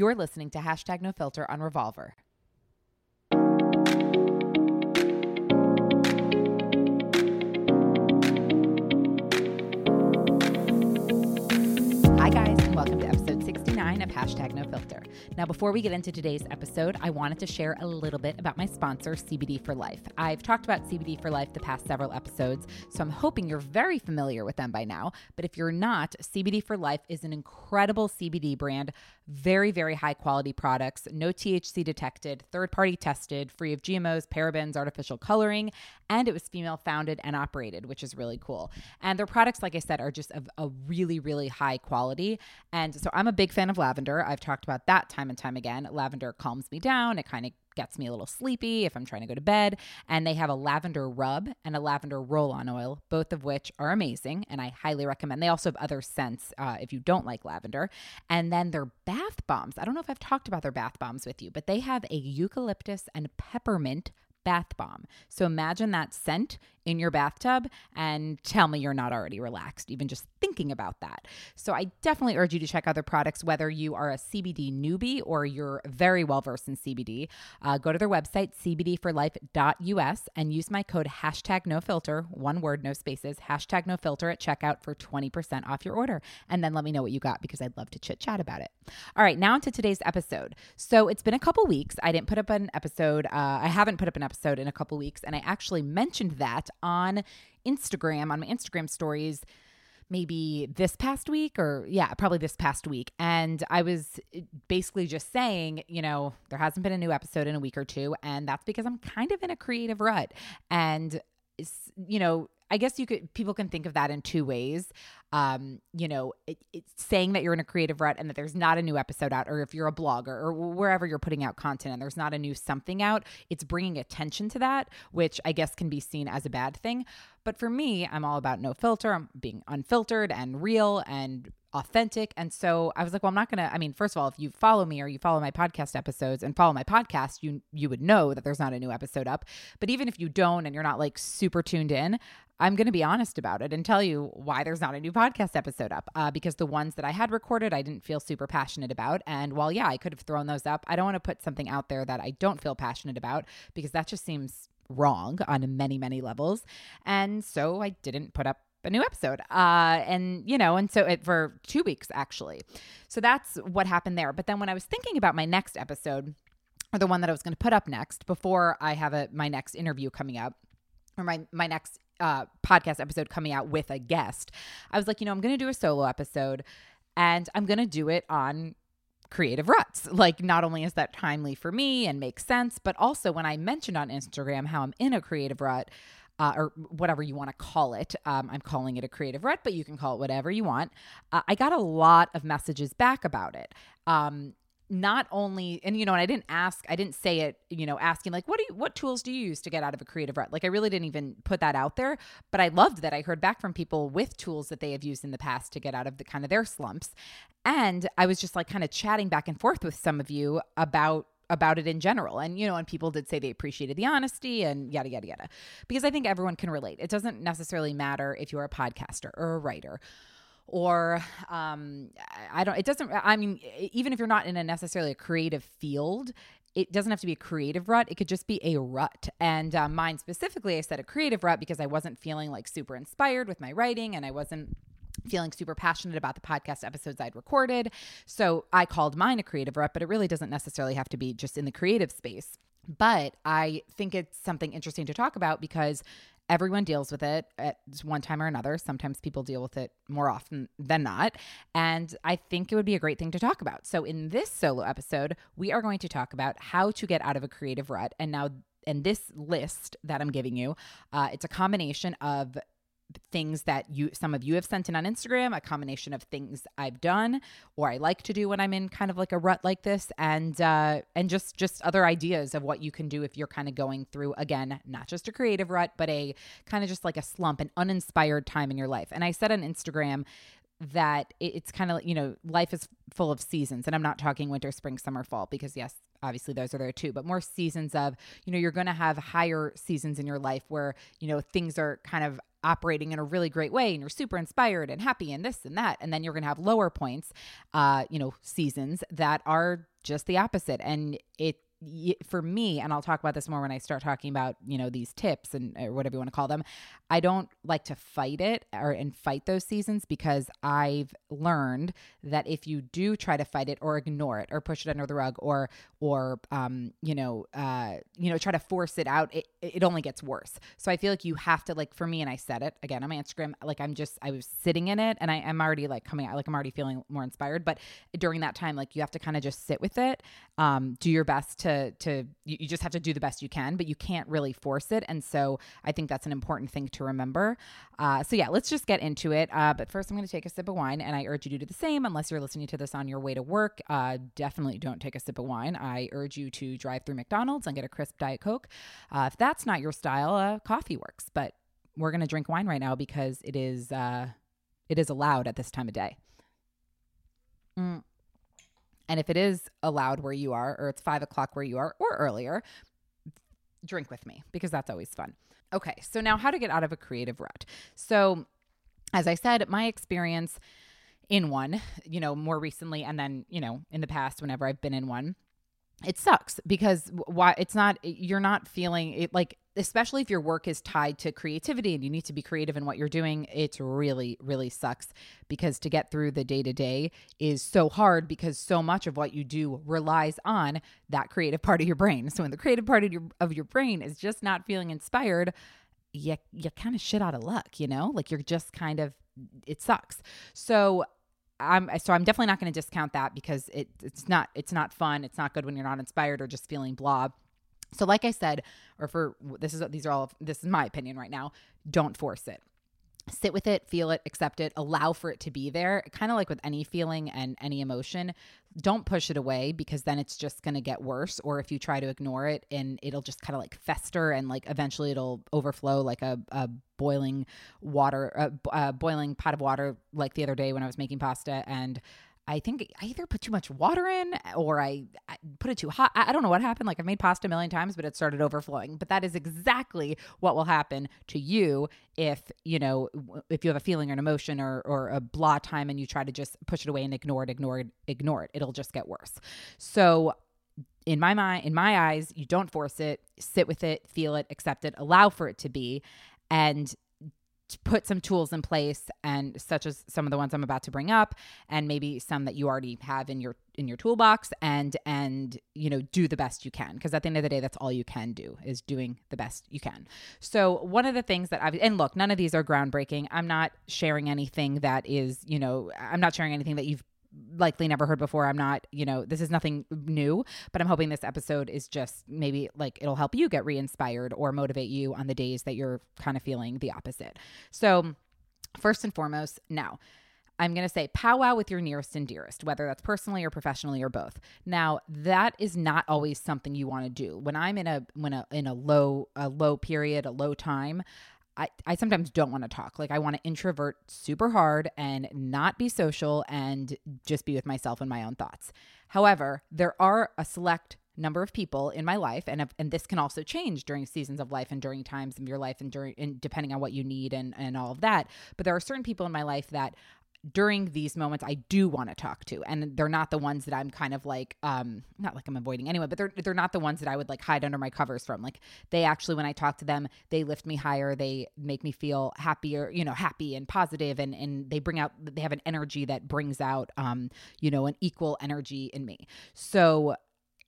You're listening to hashtag no filter on Revolver. Hi, guys, and welcome to episode 69 of Hashtag No Filter. Now, before we get into today's episode, I wanted to share a little bit about my sponsor, CBD for Life. I've talked about CBD for Life the past several episodes, so I'm hoping you're very familiar with them by now. But if you're not, CBD for Life is an incredible CBD brand, very, very high quality products, no THC detected, third party tested, free of GMOs, parabens, artificial coloring, and it was female founded and operated, which is really cool. And their products, like I said, are just of a really, really high quality. And so I'm a big fan of lavender. I've talked about that time and time again. Lavender calms me down. It kind of gets me a little sleepy if I'm trying to go to bed. And they have a lavender rub and a lavender roll on oil, both of which are amazing. And I highly recommend. They also have other scents uh, if you don't like lavender. And then their bath bombs. I don't know if I've talked about their bath bombs with you, but they have a eucalyptus and peppermint bath bomb. So imagine that scent in your bathtub and tell me you're not already relaxed, even just thinking about that. So I definitely urge you to check out their products, whether you are a CBD newbie or you're very well versed in CBD. Uh, go to their website, cbdforlife.us, and use my code hashtag no filter, one word, no spaces, hashtag no filter at checkout for 20% off your order. And then let me know what you got because I'd love to chit chat about it. All right, now into today's episode. So it's been a couple weeks. I didn't put up an episode, uh, I haven't put up an episode in a couple weeks, and I actually mentioned that on Instagram, on my Instagram stories maybe this past week or yeah, probably this past week. And I was eh, basically just saying, you know, there hasn't been a new episode in a week or two. And that's because I'm kind of in a creative rut. And, you know, I guess you could people can think of that in two ways. Um, you know, it, it's saying that you're in a creative rut and that there's not a new episode out, or if you're a blogger or wherever you're putting out content and there's not a new something out, it's bringing attention to that, which I guess can be seen as a bad thing. But for me, I'm all about no filter. I'm being unfiltered and real and authentic. And so I was like, well, I'm not to I mean, first of all, if you follow me or you follow my podcast episodes and follow my podcast, you you would know that there's not a new episode up. But even if you don't and you're not like super tuned in, I'm to be honest about it and tell you why there's not a new podcast episode up. Uh, because the ones that I had recorded, I didn't feel super passionate about. And while, yeah, I could have thrown those up, I don't want to put something out there that I don't feel passionate about because that just seems wrong on many, many levels. And so I didn't put up a new episode. Uh, and, you know, and so it for two weeks actually. So that's what happened there. But then when I was thinking about my next episode, or the one that I was going to put up next before I have a my next interview coming up, or my my next uh, podcast episode coming out with a guest, I was like, you know, I'm going to do a solo episode, and I'm going to do it on creative ruts. Like, not only is that timely for me and makes sense, but also when I mentioned on Instagram how I'm in a creative rut. Uh, or whatever you want to call it. Um, I'm calling it a creative rut, but you can call it whatever you want. Uh, I got a lot of messages back about it. Um, not only and you know and i didn't ask i didn't say it you know asking like what do you what tools do you use to get out of a creative rut like i really didn't even put that out there but i loved that i heard back from people with tools that they have used in the past to get out of the kind of their slumps and i was just like kind of chatting back and forth with some of you about about it in general and you know and people did say they appreciated the honesty and yada yada yada because i think everyone can relate it doesn't necessarily matter if you're a podcaster or a writer or um, I don't, it doesn't, I mean, even if you're not in a necessarily a creative field, it doesn't have to be a creative rut. It could just be a rut. And uh, mine specifically, I said a creative rut because I wasn't feeling like super inspired with my writing and I wasn't feeling super passionate about the podcast episodes I'd recorded. So I called mine a creative rut, but it really doesn't necessarily have to be just in the creative space. But I think it's something interesting to talk about because everyone deals with it at one time or another. Sometimes people deal with it more often than not. And I think it would be a great thing to talk about. So, in this solo episode, we are going to talk about how to get out of a creative rut. And now, and this list that I'm giving you, uh, it's a combination of things that you some of you have sent in on Instagram, a combination of things I've done or I like to do when I'm in kind of like a rut like this, and uh, and just just other ideas of what you can do if you're kind of going through again not just a creative rut, but a kind of just like a slump, an uninspired time in your life. And I said on Instagram that it's kind of you know life is full of seasons, and I'm not talking winter, spring, summer, fall because yes, obviously those are there too but more seasons of you know you're going to have higher seasons in your life where you know things are kind of operating in a really great way and you're super inspired and happy and this and that and then you're going to have lower points uh you know seasons that are just the opposite and it for me and i'll talk about this more when i start talking about you know these tips and or whatever you want to call them i don't like to fight it or and fight those seasons because i've learned that if you do try to fight it or ignore it or push it under the rug or or um you know uh you know try to force it out it, it only gets worse. So i feel like you have to like for me and i said it again on instagram like i'm just i was sitting in it and i am already like coming out like i'm already feeling more inspired but during that time like you have to kind of just sit with it um do your best to to to you, just have to do the best you can, but you can't really force it. And so I think that's an important thing to remember. Uh, so yeah, let's just get into it. Uh, but first, I'm going to take a sip of wine, and I urge you to do the same. Unless you're listening to this on your way to work, uh, definitely don't take a sip of wine. I urge you to drive through McDonald's and get a crisp diet coke. Uh, if that's not your style, uh, coffee works. But we're going to drink wine right now because it is uh, it is allowed at this time of day. Mm. And if it is allowed where you are, or it's five o'clock where you are, or earlier, drink with me because that's always fun. Okay, so now how to get out of a creative rut. So, as I said, my experience in one, you know, more recently, and then, you know, in the past, whenever I've been in one, it sucks because why it's not you're not feeling it like especially if your work is tied to creativity and you need to be creative in what you're doing it's really really sucks because to get through the day to day is so hard because so much of what you do relies on that creative part of your brain. So when the creative part of your of your brain is just not feeling inspired you you kind of shit out of luck you know? Like you're just kind of it sucks. So I'm so I'm definitely not going to discount that because it it's not it's not fun. It's not good when you're not inspired or just feeling blah. So like I said, or for this is these are all this is my opinion right now. Don't force it sit with it, feel it, accept it, allow for it to be there. Kind of like with any feeling and any emotion, don't push it away because then it's just going to get worse. Or if you try to ignore it and it'll just kind of like fester and like eventually it'll overflow like a, a boiling water, a, a boiling pot of water, like the other day when I was making pasta and I think I either put too much water in or I, I put it too hot. I, I, don't know what happened. Like I've made pasta a million times, but it started overflowing. But that is exactly what will happen to you if you know if you have a feeling or an emotion or or a blah time and you try to just push it away and ignore it, ignore it, ignore it. It'll just get worse. So in my mind, in my eyes, you don't force it. Sit with it, feel it, accept it, allow for it to be, and put some tools in place and such as some of the ones I'm about to bring up and maybe some that you already have in your in your toolbox and and you know do the best you can because at the end of the day that's all you can do is doing the best you can. So one of the things that I've and look none of these are groundbreaking. I'm not sharing anything that is, you know, I'm not sharing anything that you've likely never heard before. I'm not, you know, this is nothing new, but I'm hoping this episode is just maybe like it'll help you get re inspired or motivate you on the days that you're kind of feeling the opposite. So, first and foremost, now, I'm going to say powwow with your nearest and dearest, whether that's personally or professionally or both. Now, that is not always something you want to do. When I'm in a when a in a low a low period, a low time, I, I sometimes don't want to talk. Like I want to introvert super hard and not be social and just be with myself and my own thoughts. However, there are a select number of people in my life and and this can also change during seasons of life and during times of your life and during and depending on what you need and and all of that but there are certain people in my life that during these moments I do want to talk to. And they're not the ones that I'm kind of like um not like I'm avoiding anyway but they're they're not the ones that I would like hide under my covers from. Like they actually when I talk to them they lift me higher. They make me feel happier you know happy and positive. And and they bring out they have an energy that brings out um you know an equal energy in me. So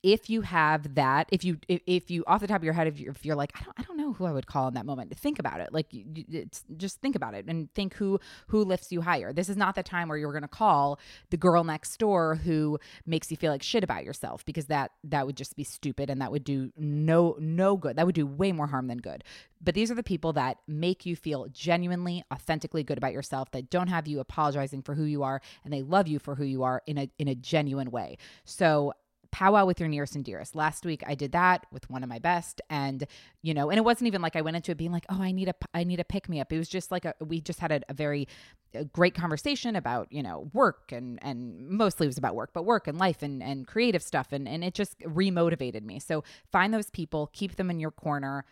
if you have that, if you if, if you off the top of your head, if you're, if you're like, I don't, I don't know who I would call in that moment, think about it. Like, it's just think about it and think who who lifts you higher. This is not the time where you're going to call the girl next door who makes you feel like shit about yourself because that that would just be stupid and that would do no no good. That would do way more harm than good. But these are the people that make you feel genuinely, authentically good about yourself. That don't have you apologizing for who you are, and they love you for who you are in a in a genuine way. So powwow with your nearest and dearest. Last week I did that with one of my best and you know, and it wasn't even like I went into it being like, "Oh, I need a I need a pick me up." It was just like a we just had a, a very a great conversation about, you know, work and and mostly it was about work, but work and life and and creative stuff and and it just remotivated me. So find those people, keep them in your corner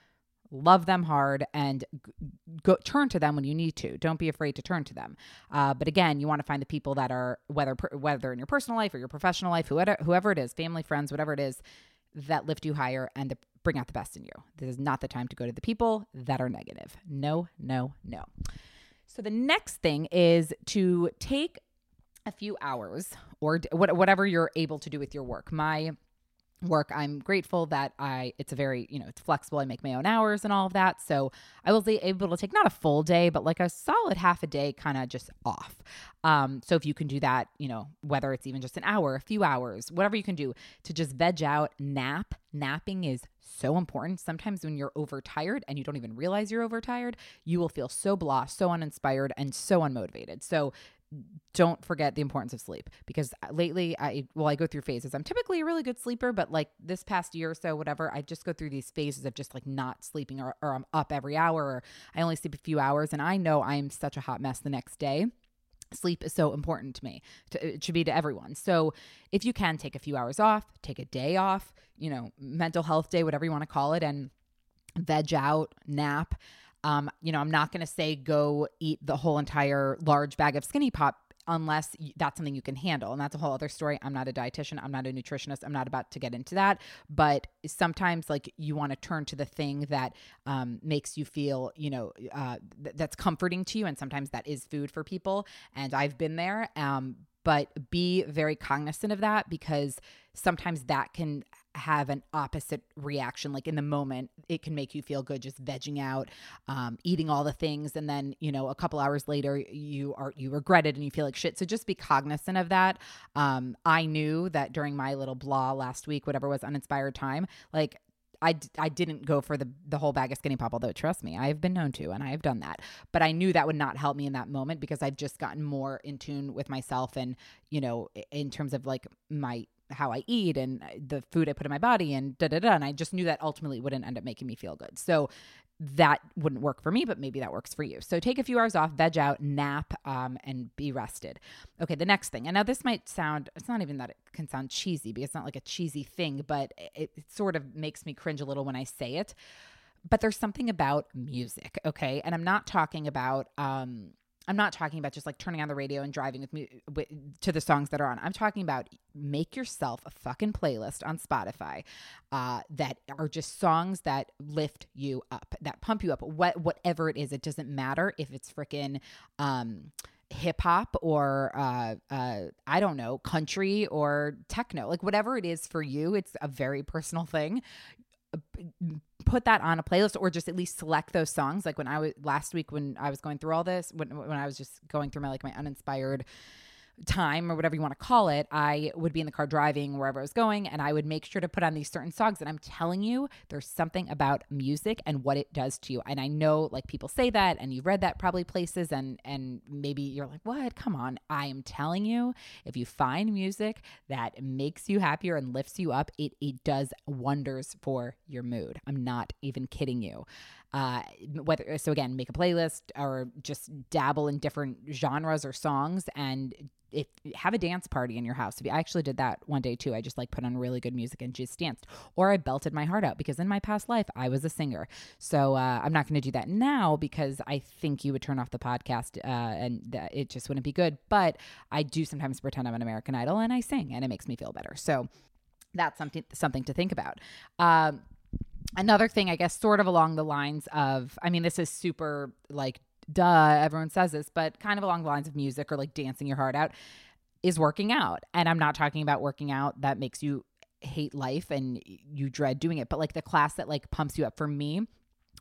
love them hard and go turn to them when you need to. Don't be afraid to turn to them. Uh, but again you want to find the people that are whether whether in your personal life or your professional life whoever whoever it is family friends whatever it is that lift you higher and the, bring out the best in you. This is not the time to go to the people that are negative. No no no. So the next thing is to take a few hours or whatever you're able to do with your work. My work i'm grateful that i it's a very you know it's flexible i make my own hours and all of that. So i was able to take not a full day but like a solid half a day kind of just off. Um so if you can do that you know whether it's even just an hour a few hours whatever you can do to just veg out nap. Napping is so important. Sometimes when you're overtired and you don't even realize you're overtired you will feel so blah so uninspired and so unmotivated. So don't forget the importance of sleep because uh, lately I well I go through phases. I'm typically a really good sleeper, but like this past year or so, whatever, I just go through these phases of just like not sleeping or, or I'm up every hour or I only sleep a few hours and I know I'm such a hot mess the next day. Sleep is so important to me. To, it should be to everyone. So if you can take a few hours off, take a day off, you know, mental health day, whatever you want to call it, and veg out, nap. Um, you know, I'm not going to say go eat the whole entire large bag of skinny pop unless that's something you can handle. And that's a whole other story. I'm not a dietitian, I'm not a nutritionist, I'm not about to get into that. But sometimes, like, you want to turn to the thing that um, makes you feel, you know, uh, th- that's comforting to you. And sometimes that is food for people. And I've been there. Um, but be very cognizant of that because sometimes that can have an opposite reaction like in the moment it can make you feel good just vegging out um, eating all the things. And then you know a couple hours later you are you regret it and you feel like shit. So just be cognizant of that. Um, i knew that during my little blah last week whatever was uninspired time like I, I didn't go for the, the whole bag of skinny pop, although trust me, I have been known to and I have done that. But I knew that would not help me in that moment because I've just gotten more in tune with myself and, you know, in terms of like my how I eat and the food I put in my body and da da da. And I just knew that ultimately wouldn't end up making me feel good. So that wouldn't work for me, but maybe that works for you. So take a few hours off, veg out, nap, um, and be rested. Okay, the next thing. And now this might sound, it's not even that it can sound cheesy because it's not like a cheesy thing, but it, it sort of makes me cringe a little when I say it. But there's something about music, okay? And I'm not talking about, um, I'm not talking about just like turning on the radio and driving with me with, to the songs that are on. I'm talking about make yourself a fucking playlist on Spotify uh, that are just songs that lift you up, that pump you up. What whatever it is, it doesn't matter if it's freaking um, hip hop or uh, uh, I don't know, country or techno, like whatever it is for you. It's a very personal thing put that on a playlist or just at least select those songs. Like when i was last week when i was going through all this when, when i was just going through my like my uninspired time or whatever you want to call it, I would be in the car driving wherever I was going and I would make sure to put on these certain songs. And I'm telling you, there's something about music and what it does to you. And I know like people say that and you've read that probably places and and maybe you're like, what? Come on. I am telling you, if you find music that makes you happier and lifts you up, it it does wonders for your mood. I'm not even kidding you uh, whether so again make a playlist or just dabble in different genres or songs and if have a dance party in your house. I actually did that one day too. I just like put on really good music and just danced, or I belted my heart out because in my past life I was a singer. So uh, I'm not going to do that now because I think you would turn off the podcast uh, and it just wouldn't be good. But I do sometimes pretend I'm an American Idol and I sing, and it makes me feel better. So that's something something to think about. Um, another thing, I guess, sort of along the lines of, I mean, this is super like duh, everyone says this, but kind of along the lines of music or like dancing your heart out is working out. And I'm not talking about working out that makes you hate life and you dread doing it, but like the class that like pumps you up for me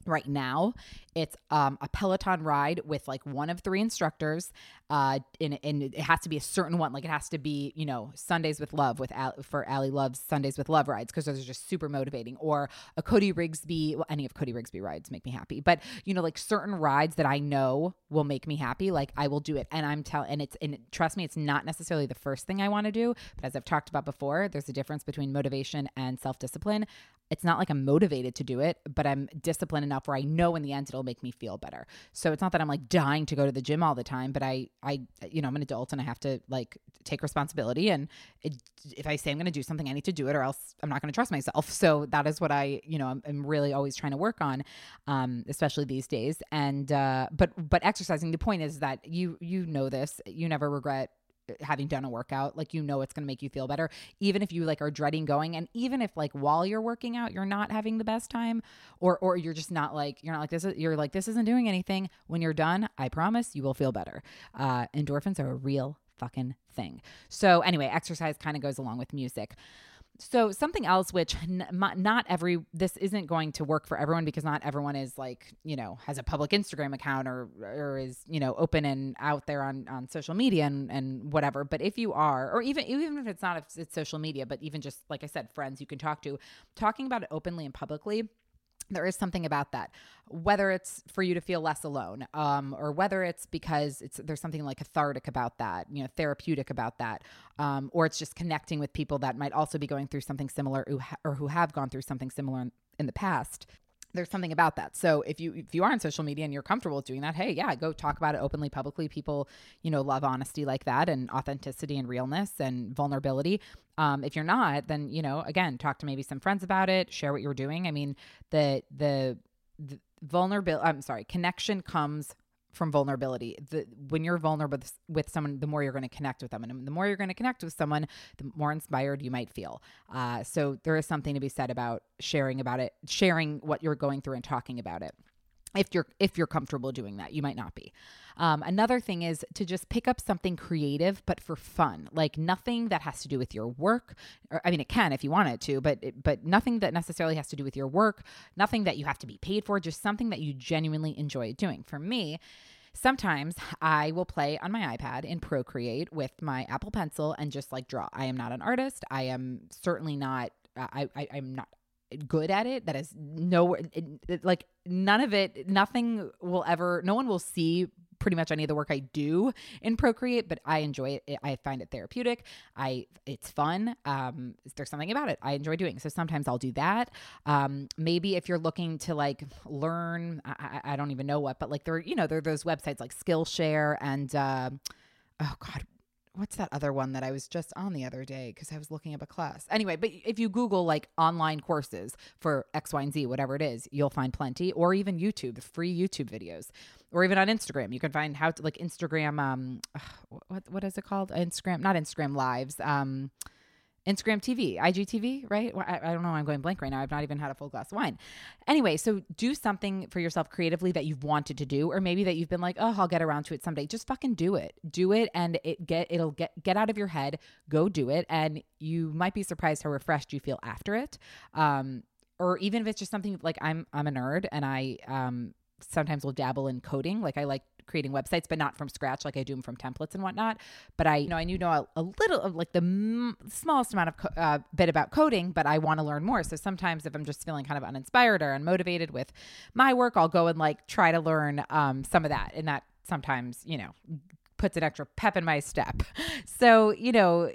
right now. It's um, a peloton ride with like one of three instructors uh and, and it has to be a certain one. Like it has to be you know sundays with love with Al- for Ally Love's sundays with love rides because those are just super motivating. Or a cody rigsby well any of cody rigsby rides make me happy. But you know like certain rides that i know will make me happy like i will do it. And i'm telling and it's and trust me it's not necessarily the first thing i want to do but as i've talked about before there's a difference between motivation and self-discipline. It's not like i'm motivated to do it but i'm disciplined enough enough where I know in the end it'll make me feel better. So it's not that I'm like dying to go to the gym all the time, but I, I, you know, I'm an adult and I have to like take responsibility. And it, if I say I'm going to do something, I need to do it or else I'm not going to trust myself. So that is what I, you know, I'm, I'm really always trying to work on, um, especially these days. And, uh, but, but exercising, the point is that you, you know this, you never regret having done a workout like you know it's going to make you feel better even if you like are dreading going. And even if like while you're working out you're not having the best time or or you're just not like you're not like this is, you're like this isn't doing anything when you're done i promise you will feel better. Uh endorphins are a real fucking thing. So anyway exercise kind of goes along with music so something else which n- not every this isn't going to work for everyone because not everyone is like you know has a public instagram account or or is you know open and out there on on social media and and whatever. But if you are or even even if it's not if it's social media but even just like i said friends you can talk to talking about it openly and publicly there is something about that. Whether it's for you to feel less alone um, or whether it's because it's there's something like cathartic about that you know therapeutic about that um, or it's just connecting with people that might also be going through something similar or who have gone through something similar in, in the past there's something about that. So if you if you are on social media and you're comfortable doing that, hey, yeah, go talk about it openly, publicly. People, you know, love honesty like that and authenticity and realness and vulnerability. Um, if you're not, then you know, again, talk to maybe some friends about it. Share what you're doing. I mean, the the, the vulnerability. I'm sorry, connection comes from vulnerability. The, when you're vulnerable with, with, someone, the more you're going to connect with them. And the more you're going to connect with someone, the more inspired you might feel. Uh, so there is something to be said about sharing about it, sharing what you're going through and talking about it if you're if you're comfortable doing that you might not be um, another thing is to just pick up something creative but for fun like nothing that has to do with your work or, i mean it can if you want it to but but nothing that necessarily has to do with your work nothing that you have to be paid for just something that you genuinely enjoy doing for me Sometimes I will play on my iPad in Procreate with my Apple Pencil and just like draw. I am not an artist. I am certainly not I, I I'm not good at it that is no like none of it nothing will ever no one will see pretty much any of the work I do in Procreate, but I enjoy it. I find it therapeutic. I it's fun. Um, there's something about it I enjoy doing. So sometimes I'll do that. Um, maybe if you're looking to like learn, I, I don't even know what, but like there, you know, there are those websites like Skillshare and uh, oh god, what's that other one that I was just on the other day because I was looking up a class. Anyway, but if you Google like online courses for X, Y, and Z, whatever it is, you'll find plenty, or even YouTube, free YouTube videos, or even on Instagram. You can find how to like Instagram. Um, what what is it called? Instagram, not Instagram lives. Um, Instagram TV, IGTV, right? I, I don't know. I'm going blank right now. I've not even had a full glass of wine. Anyway, so do something for yourself creatively that you've wanted to do, or maybe that you've been like, oh, I'll get around to it someday. Just fucking do it. Do it, and it get it'll get get out of your head. Go do it, and you might be surprised how refreshed you feel after it. Um, or even if it's just something like I'm I'm a nerd and I um sometimes will dabble in coding. Like I like creating websites, but not from scratch like I do them from templates and whatnot. But I, you know, I knew know a, a little of like the m- smallest amount of co- uh, bit about coding, but I want to learn more. So sometimes if I'm just feeling kind of uninspired or unmotivated with my work, I'll go and like try to learn um, some of that, and that sometimes you know puts an extra pep in my step. So you know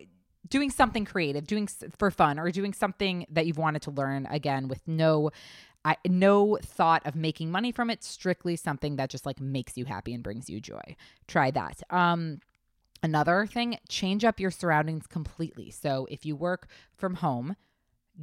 doing something creative, doing for fun, or doing something that you've wanted to learn again with no I no thought of making money from it, strictly something that just like makes you happy and brings you joy. Try that. Um another thing, change up your surroundings completely. So if you work from home,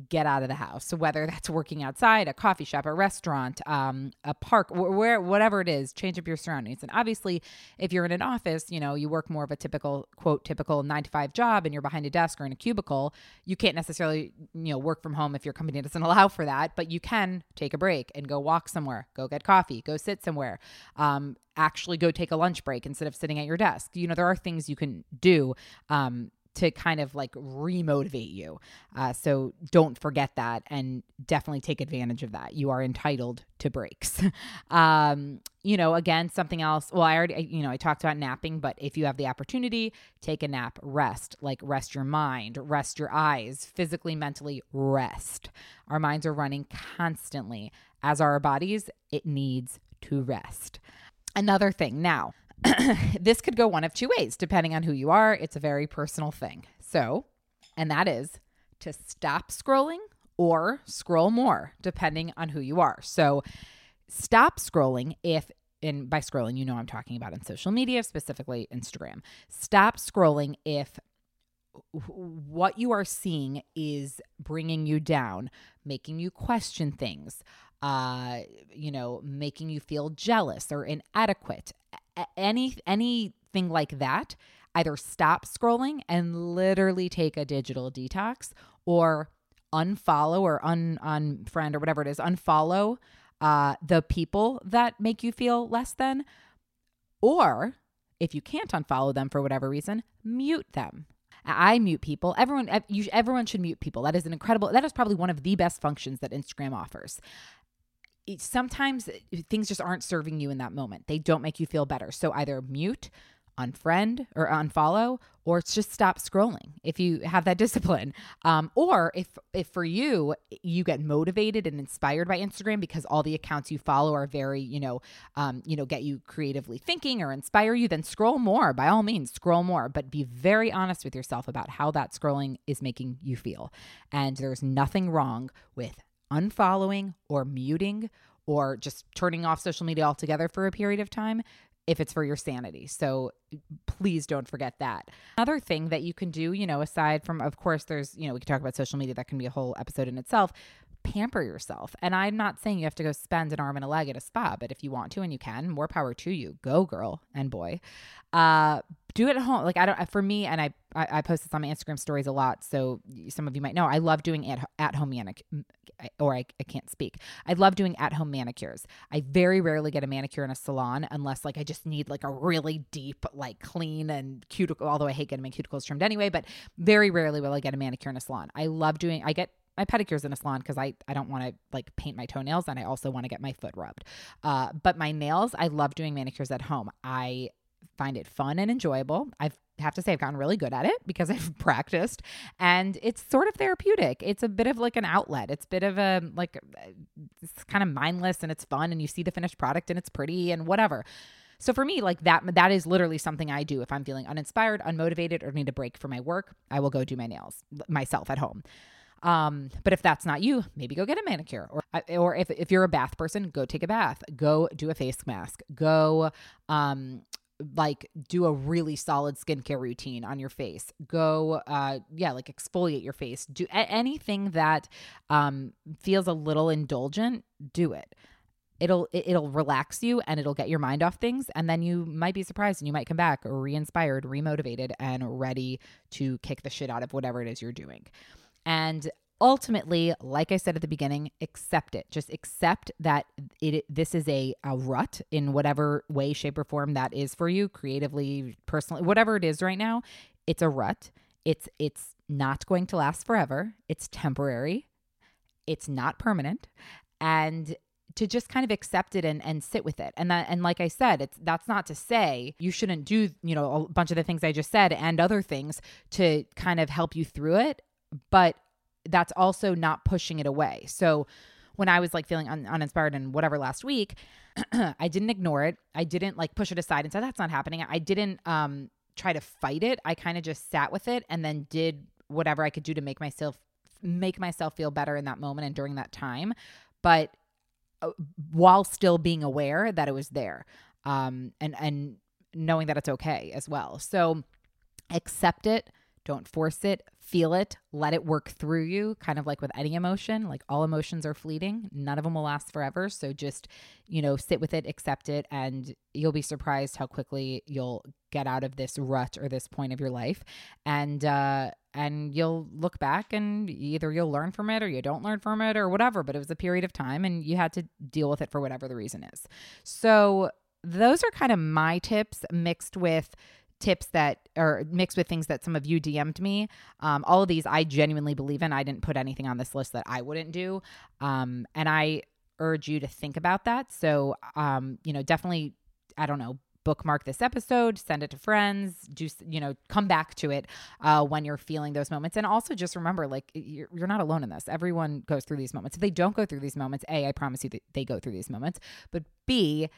get out of the house. So whether that's working outside, a coffee shop, a restaurant, um, a park, where whatever it is, change up your surroundings. And obviously, if you're in an office, you know you work more of a typical quote typical nine to five job, and you're behind a desk or in a cubicle. You can't necessarily you know work from home if your company doesn't allow for that, but you can take a break and go walk somewhere, go get coffee, go sit somewhere. Um, actually go take a lunch break instead of sitting at your desk. You know, there are things you can do um, to kind of like remotivate you. Uh, so don't forget that and definitely take advantage of that. You are entitled to breaks. um, you know, again, something else. Well, I already, you know, I talked about napping, but if you have the opportunity, take a nap, rest, like rest your mind, rest your eyes, physically, mentally, rest. Our minds are running constantly. As are our bodies, it needs to rest. Another thing now, this could go one of two ways, depending on who you are. It's a very personal thing. So, and that is to stop scrolling or scroll more, depending on who you are. So, stop scrolling if and by scrolling you know I'm talking about in social media specifically Instagram stop scrolling if what you are seeing is bringing you down making you question things uh you know making you feel jealous or inadequate any anything like that either stop scrolling and literally take a digital detox or unfollow or un unfriend or whatever it is, unfollow uh, the people that make you feel less than. Or if you can't unfollow them for whatever reason, mute them. I mute people. Everyone, you, everyone should mute people. That is an incredible. That is probably one of the best functions that Instagram offers. Sometimes things just aren't serving you in that moment. They don't make you feel better. So either mute, unfriend or unfollow or just stop scrolling if you have that discipline um, or if if for you you get motivated and inspired by instagram because all the accounts you follow are very you know um, you know get you creatively thinking or inspire you then scroll more by all means scroll more but be very honest with yourself about how that scrolling is making you feel and there's nothing wrong with unfollowing or muting or just turning off social media altogether for a period of time if it's for your sanity. So please don't forget that. Another thing that you can do, you know, aside from, of course, there's, you know, we can talk about social media, that can be a whole episode in itself. Pamper yourself. And I'm not saying you have to go spend an arm and a leg at a spa, but if you want to and you can, more power to you. Go, girl and boy. Uh, do it at home. Like I don't for me, and I I, I post this on my Instagram stories a lot, so some of you might know. I love doing at at home manic, or I, I can't speak. I love doing at home manicures. I very rarely get a manicure in a salon unless like I just need like a really deep, like clean and cuticle. Although I hate getting my cuticles trimmed anyway, but very rarely will I get a manicure in a salon. I love doing. I get my pedicures in a salon because I, I don't want to like paint my toenails and I also want to get my foot rubbed. Uh, but my nails, I love doing manicures at home. I find it fun and enjoyable. I have to say I've gotten really good at it because I've practiced and it's sort of therapeutic. It's a bit of like an outlet. It's a bit of a like it's kind of mindless and it's fun and you see the finished product and it's pretty and whatever. So for me, like that that is literally something I do if I'm feeling uninspired, unmotivated or need a break for my work, I will go do my nails myself at home. Um, but if that's not you, maybe go get a manicure or or if if you're a bath person, go take a bath, go do a face mask, go um like do a really solid skincare routine on your face. Go uh yeah like exfoliate your face. Do anything that um feels a little indulgent do it. It'll it'll relax you and it'll get your mind off things. And then you might be surprised and you might come back re-inspired re-motivated and ready to kick the shit out of whatever it is you're doing. And ultimately, like I said at the beginning, accept it. Just accept that it this is a, a rut in whatever way, shape, or form that is for you, creatively, personally, whatever it is right now. It's a rut. It's it's not going to last forever. It's temporary. It's not permanent. And to just kind of accept it and, and sit with it. And that and like I said, it's that's not to say you shouldn't do, you know, a bunch of the things I just said and other things to kind of help you through it. But that's also not pushing it away. So when I was like feeling un- uninspired and whatever last week, I didn't ignore it. I didn't like push it aside and say that's not happening. I didn't um try to fight it. I kind of just sat with it and then did whatever I could do to make myself make myself feel better in that moment and during that time. But uh, while still being aware that it was there. Um and and knowing that it's okay as well. So accept it don't force it, feel it, let it work through you, kind of like with any emotion. Like all emotions are fleeting, none of them will last forever. So just, you know, sit with it, accept it, and you'll be surprised how quickly you'll get out of this rut or this point of your life. And, uh, and you'll look back and either you'll learn from it or you don't learn from it or whatever, but it was a period of time and you had to deal with it for whatever the reason is. So, those are kind of my tips mixed with tips that are mixed with things that some of you DM'd me. Um, all of these I genuinely believe in. I didn't put anything on this list that I wouldn't do. Um, and I urge you to think about that. So, um, you know, definitely, I don't know, bookmark this episode, send it to friends, do, you know, come back to it uh, when you're feeling those moments. And also just remember, like, you're, you're not alone in this. Everyone goes through these moments. If they don't go through these moments, A, I promise you that they go through these moments. But B,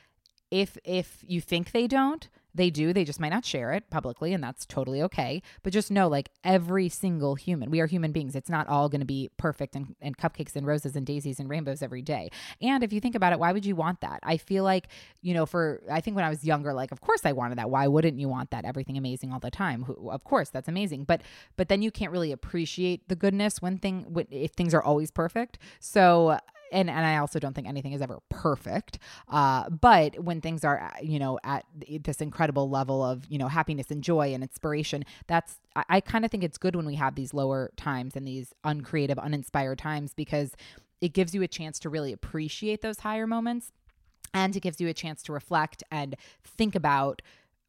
if if you think they don't, They do. They just might not share it publicly, and that's totally okay. But just know, like every single human, we are human beings. It's not all going to be perfect and, and cupcakes and roses and daisies and rainbows every day. And if you think about it, why would you want that? I feel like, you know, for, I think when I was younger, like, of course I wanted that. Why wouldn't you want that? Everything amazing all the time. Of course, that's amazing. But, but then you can't really appreciate the goodness when thing, when, if things are always perfect. So, and and I also don't think anything is ever perfect. Uh, but when things are, uh, you know, at this incredible level of you know happiness and joy and inspiration, that's I, I kind of think it's good when we have these lower times and these uncreative, uninspired times because it gives you a chance to really appreciate those higher moments, and it gives you a chance to reflect and think about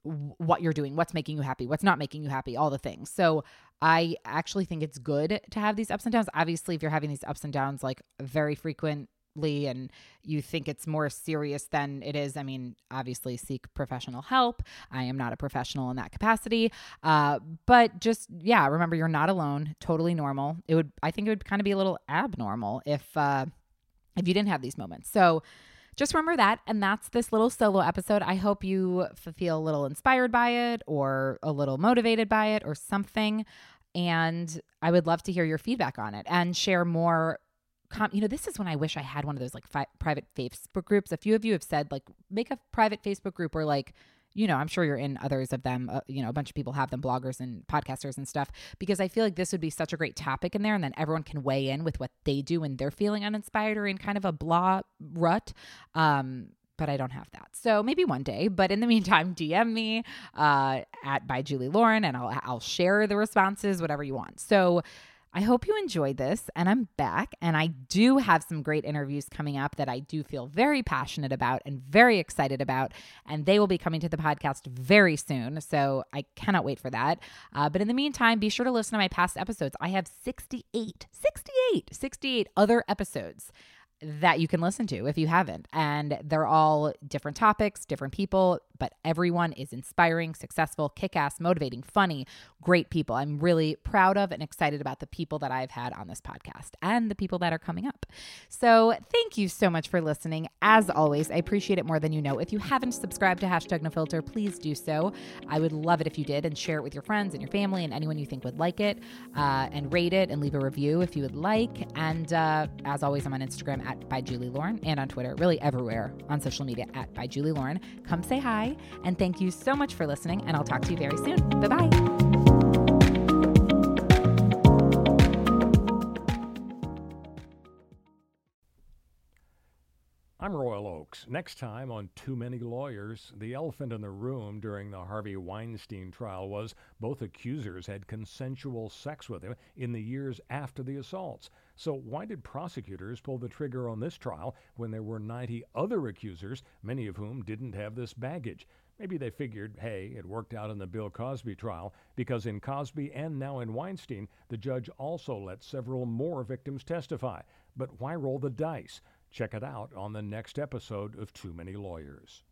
what you're doing, what's making you happy, what's not making you happy, all the things. So I actually think it's good to have these ups and downs. Obviously, if you're having these ups and downs like very frequently and you think it's more serious than it is, I mean, obviously seek professional help. I am not a professional in that capacity. Uh, but just, yeah, remember you're not alone, totally normal. It would, I think it would kind of be a little abnormal if, uh, if you didn't have these moments. So, just remember that. And that's this little solo episode. I hope you feel a little inspired by it or a little motivated by it or something. And I would love to hear your feedback on it and share more. Com- you know, this is when I wish I had one of those like fi- private Facebook groups. A few of you have said, like, make a private Facebook group or like, you know, I'm sure you're in others of them. Uh, you know, a bunch of people have them, bloggers and podcasters and stuff, because I feel like this would be such a great topic in there. And then everyone can weigh in with what they do when they're feeling uninspired or in kind of a blah rut. Um, but I don't have that. So maybe one day. But in the meantime, DM me uh, at by Julie Lauren, and I'll I'll share the responses, whatever you want. So I hope you enjoyed this, and I'm back. And I do have some great interviews coming up that I do feel very passionate about and very excited about. And they will be coming to the podcast very soon. So I cannot wait for that. Uh, but in the meantime, be sure to listen to my past episodes. I have 68, 68, 68 other episodes that you can listen to if you haven't. And they're all different topics, different people, but everyone is inspiring, successful, kick ass, motivating, funny, great people. I'm really proud of and excited about the people that I've had on this podcast and the people that are coming up. So thank you so much for listening. As always, I appreciate it more than you know. If you haven't subscribed to Hashtag No Filter, please do so. I would love it if you did and share it with your friends and your family and anyone you think would like it uh, and rate it and leave a review if you would like. And uh, as always, I'm on Instagram at by Julie Lauren and on Twitter, really everywhere on social media at by Julie Lauren. Come say hi and thank you so much for listening. And I'll talk to you very soon. Bye bye. I'm Royal Oakes. Next time on Too Many Lawyers, the elephant in the room during the Harvey Weinstein trial was both accusers had consensual sex with him in the years after the assaults. So, why did prosecutors pull the trigger on this trial when there were 90 other accusers, many of whom didn't have this baggage? Maybe they figured, hey, it worked out in the Bill Cosby trial because in Cosby and now in Weinstein, the judge also let several more victims testify. But why roll the dice? Check it out on the next episode of Too Many Lawyers.